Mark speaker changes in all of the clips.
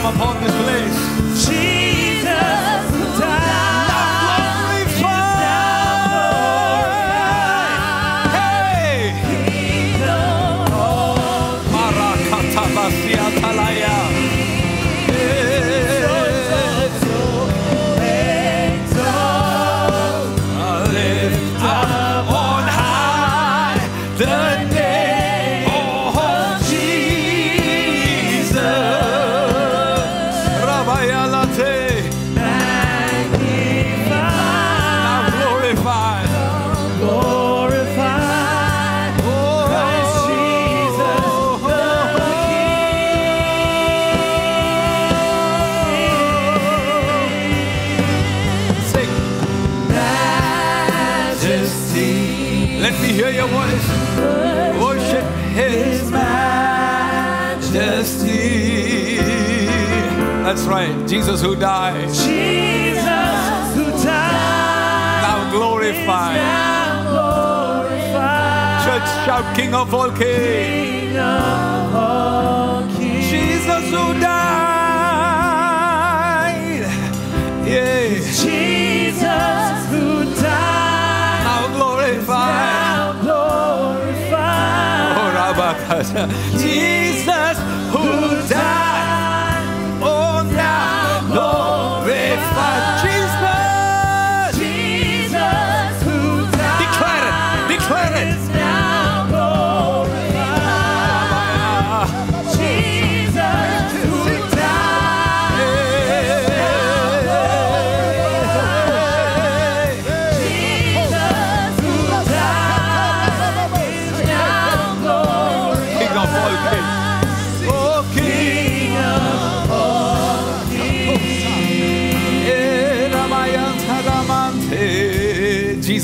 Speaker 1: come upon this place. Majesty. Let me hear your voice. Worship His Majesty. That's right. Jesus who died.
Speaker 2: Jesus who died.
Speaker 1: Now glorify.
Speaker 2: Now glorified.
Speaker 1: Church shout King of all kings.
Speaker 2: King of all kings.
Speaker 1: Jesus who died. Yeah.
Speaker 2: Jesus who died.
Speaker 1: Jesus who died.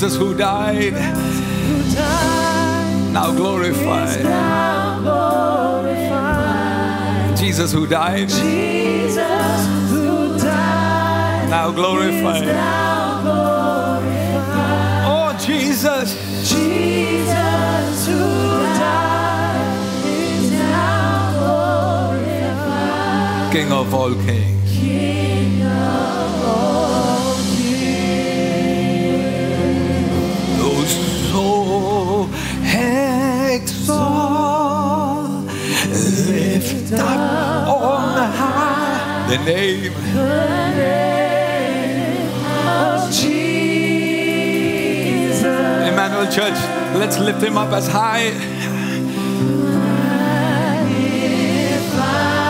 Speaker 1: Jesus
Speaker 2: who died, Who died now glorified.
Speaker 1: now glorified. Jesus who died,
Speaker 2: Jesus who died
Speaker 1: now glorified.
Speaker 2: now glorified.
Speaker 1: Oh, Jesus.
Speaker 2: Jesus who died is now glorified.
Speaker 1: King of all kings. Let's lift him up as high.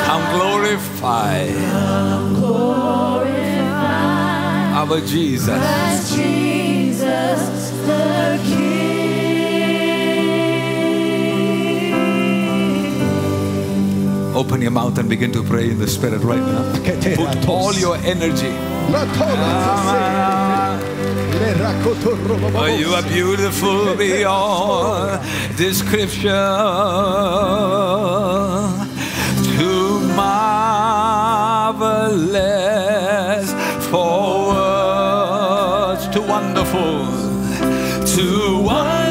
Speaker 1: Come glorify our Jesus.
Speaker 2: Jesus the King.
Speaker 1: Open your mouth and begin to pray in the Spirit right now. Put all your energy. For you are beautiful beyond description. Too marvelous for words. Too wonderful. Too wonderful.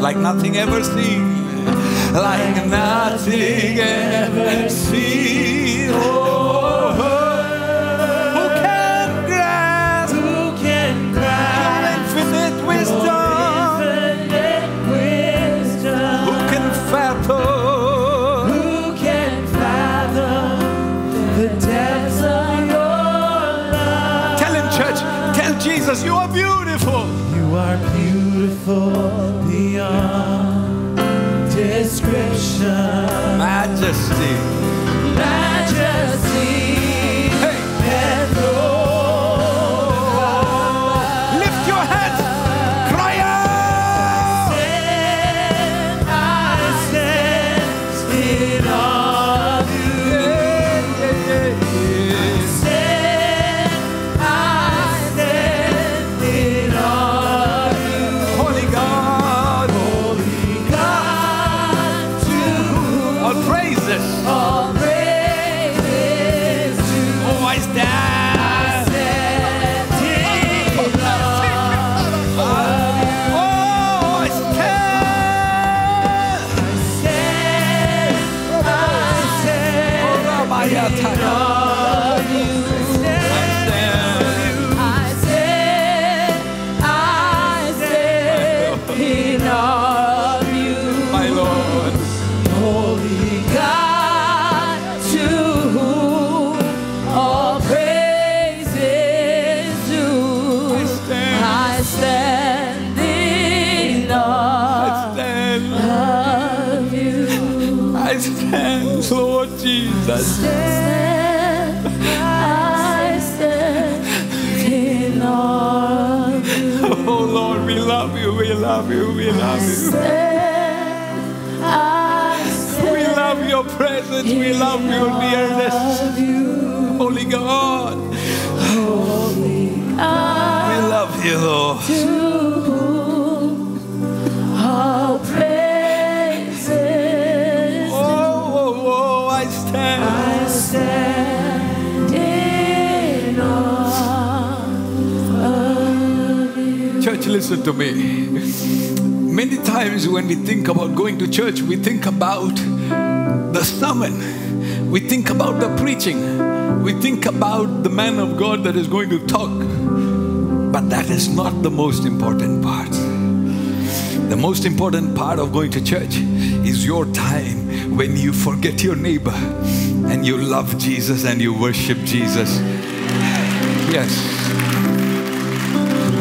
Speaker 1: Like nothing ever seen. Like nothing ever seen.
Speaker 2: Description.
Speaker 1: Majesty.
Speaker 2: Majesty stand, I stand in awe of you.
Speaker 1: Oh Lord, we love you, we love you, we love you. We love your presence, we love your nearness. Holy God, we love you, Lord. Listen to me. Many times when we think about going to church, we think about the sermon, we think about the preaching, we think about the man of God that is going to talk. But that is not the most important part. The most important part of going to church is your time when you forget your neighbor and you love Jesus and you worship Jesus. Yes.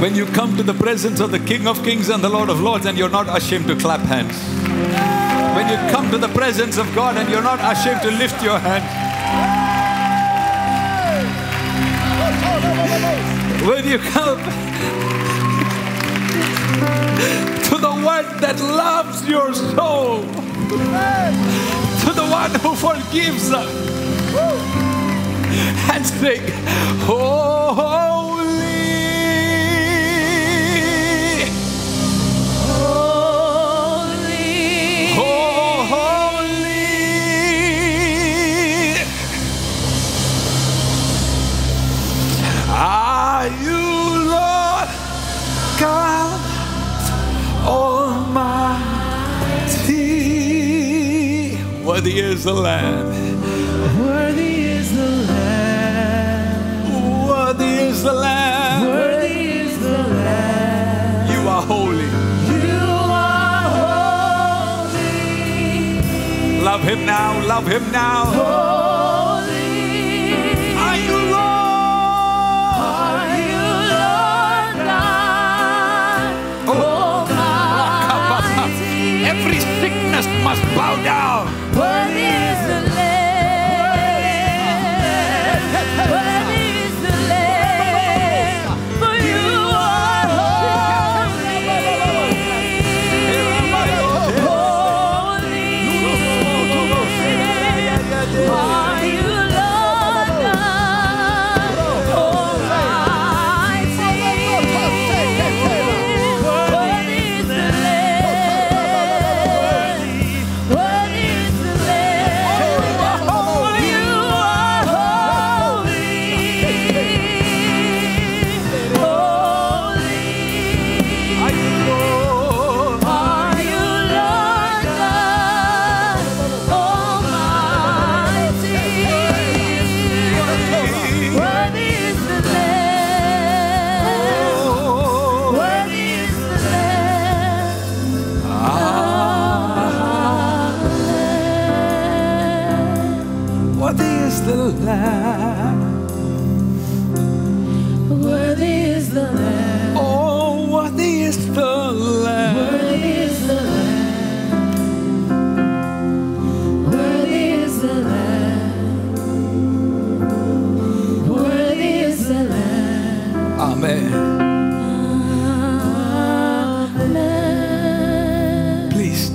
Speaker 1: When you come to the presence of the King of Kings and the Lord of Lords and you're not ashamed to clap hands. When you come to the presence of God and you're not ashamed to lift your hand. When you come to the one that loves your soul, to the one who forgives us, and sing, Holy. Oh, Love him now. Love him now.
Speaker 2: holy.
Speaker 1: Are you Lord?
Speaker 2: Are you Lord God oh, Almighty?
Speaker 1: Every sickness must bow down.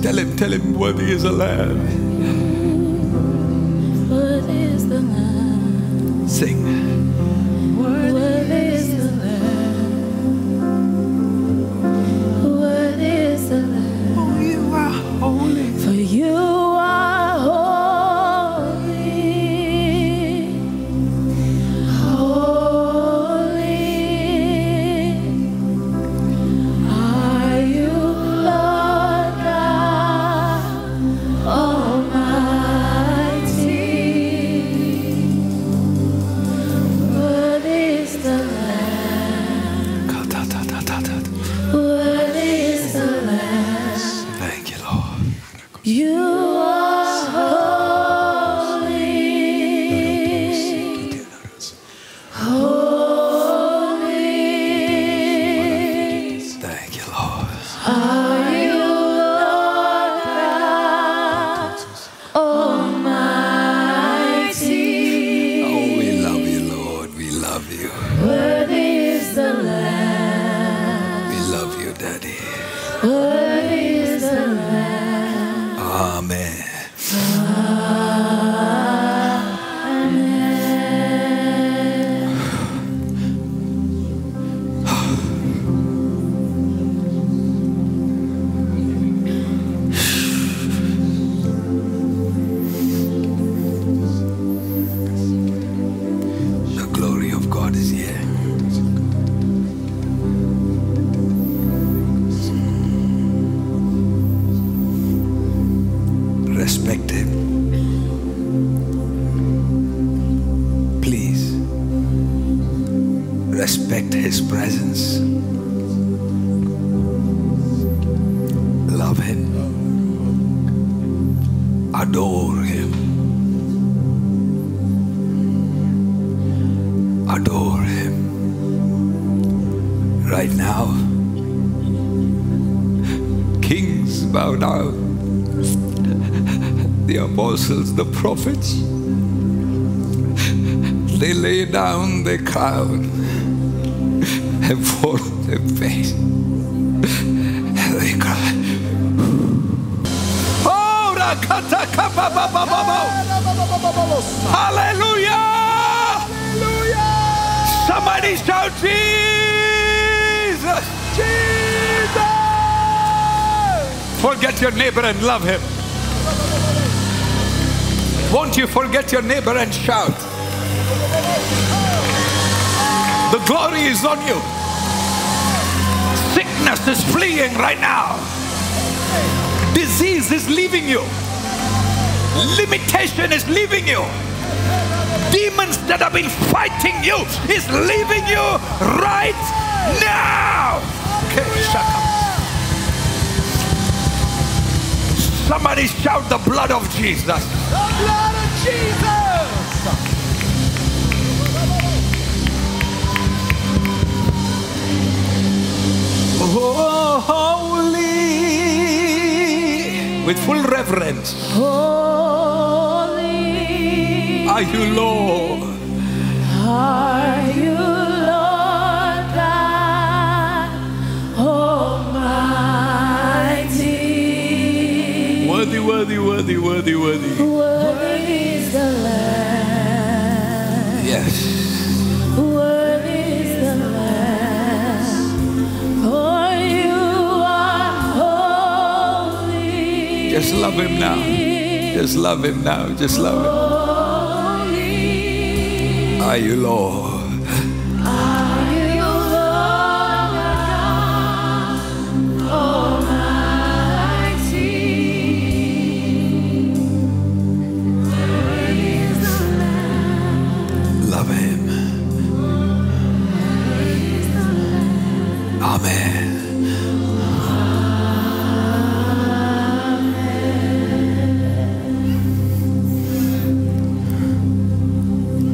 Speaker 1: Tell him, tell him, worthy is the Lamb. Whoa. Respect the apostles, the prophets. They lay down their crown and fall on their face. And they cry. Oh. Hallelujah! Somebody shout Jesus! Jesus! Forget your neighbor and love him. Won't you forget your neighbor and shout? The glory is on you. Sickness is fleeing right now. Disease is leaving you. Limitation is leaving you. Demons that have been fighting you is leaving you right now. Okay, shut up. Somebody shout the blood of Jesus.
Speaker 3: The blood of Jesus!
Speaker 1: Oh, holy. With full reverence.
Speaker 2: Holy
Speaker 1: Are you Lord?
Speaker 2: are you,
Speaker 1: Worthy, worthy, worthy, worthy, worthy.
Speaker 2: Worthy is the Lamb.
Speaker 1: Yes.
Speaker 2: For you are holy.
Speaker 1: Just love him now. Just love him now. Just love him. Are you Lord?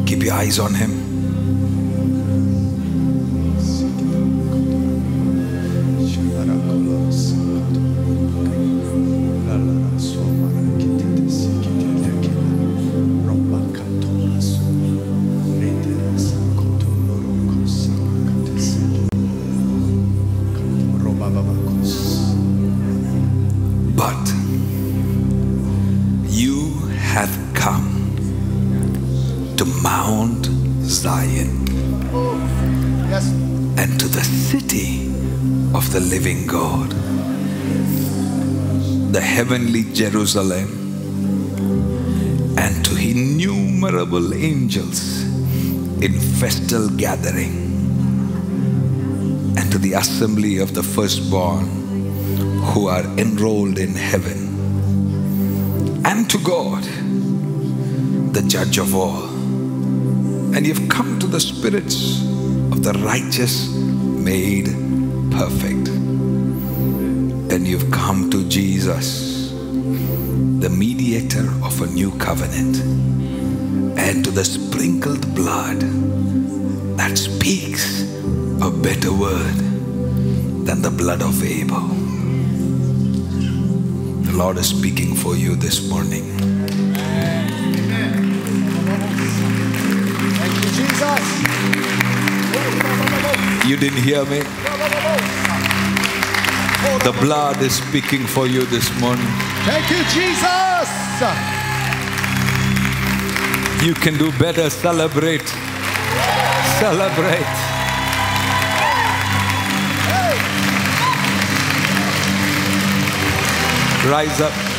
Speaker 1: Keep your eyes on him. City of the living God, the heavenly Jerusalem, and to innumerable angels in festal gathering, and to the assembly of the firstborn who are enrolled in heaven, and to God, the judge of all. And you've come to the spirits of the righteous made perfect. And you've come to Jesus, the mediator of a new covenant, and to the sprinkled blood that speaks a better word than the blood of Abel. The Lord is speaking for you this morning.
Speaker 3: Thank you, Jesus.
Speaker 1: You didn't hear me? The blood is speaking for you this morning.
Speaker 3: Thank you, Jesus.
Speaker 1: You can do better. Celebrate. Celebrate. Rise up.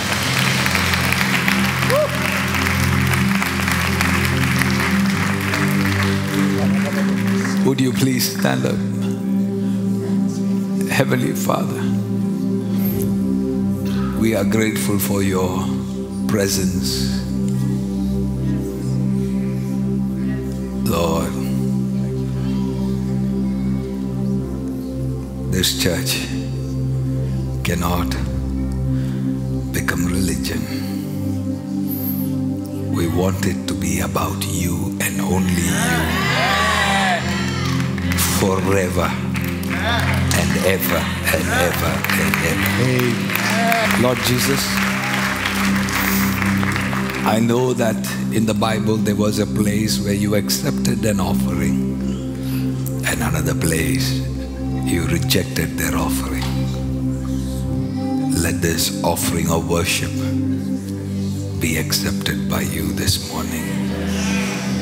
Speaker 1: Would you please stand up? Heavenly Father, we are grateful for your presence. Lord, this church cannot become religion. We want it to be about you and only you. Forever and ever and ever and ever. Lord Jesus, I know that in the Bible there was a place where you accepted an offering, and another place you rejected their offering. Let this offering of worship be accepted by you this morning.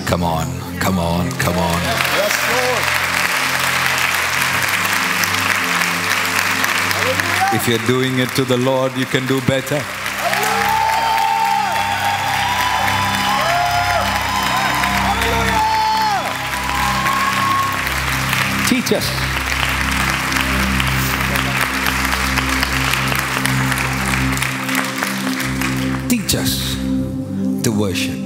Speaker 1: Come on, come on, come on.
Speaker 3: Yes, Lord.
Speaker 1: If you're doing it to the Lord, you can do better. Teach us. Teach us to worship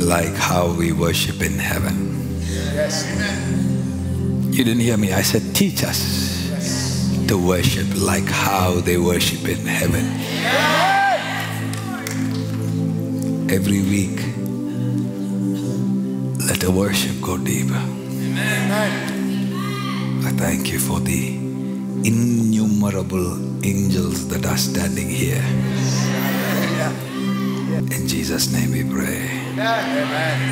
Speaker 1: like how we worship in heaven.
Speaker 3: Yes.
Speaker 1: You didn't hear me. I said, teach us to worship like how they worship in heaven. Every week, let the worship go deeper. I thank you for the innumerable angels that are standing here. In Jesus' name we pray.
Speaker 3: Amen.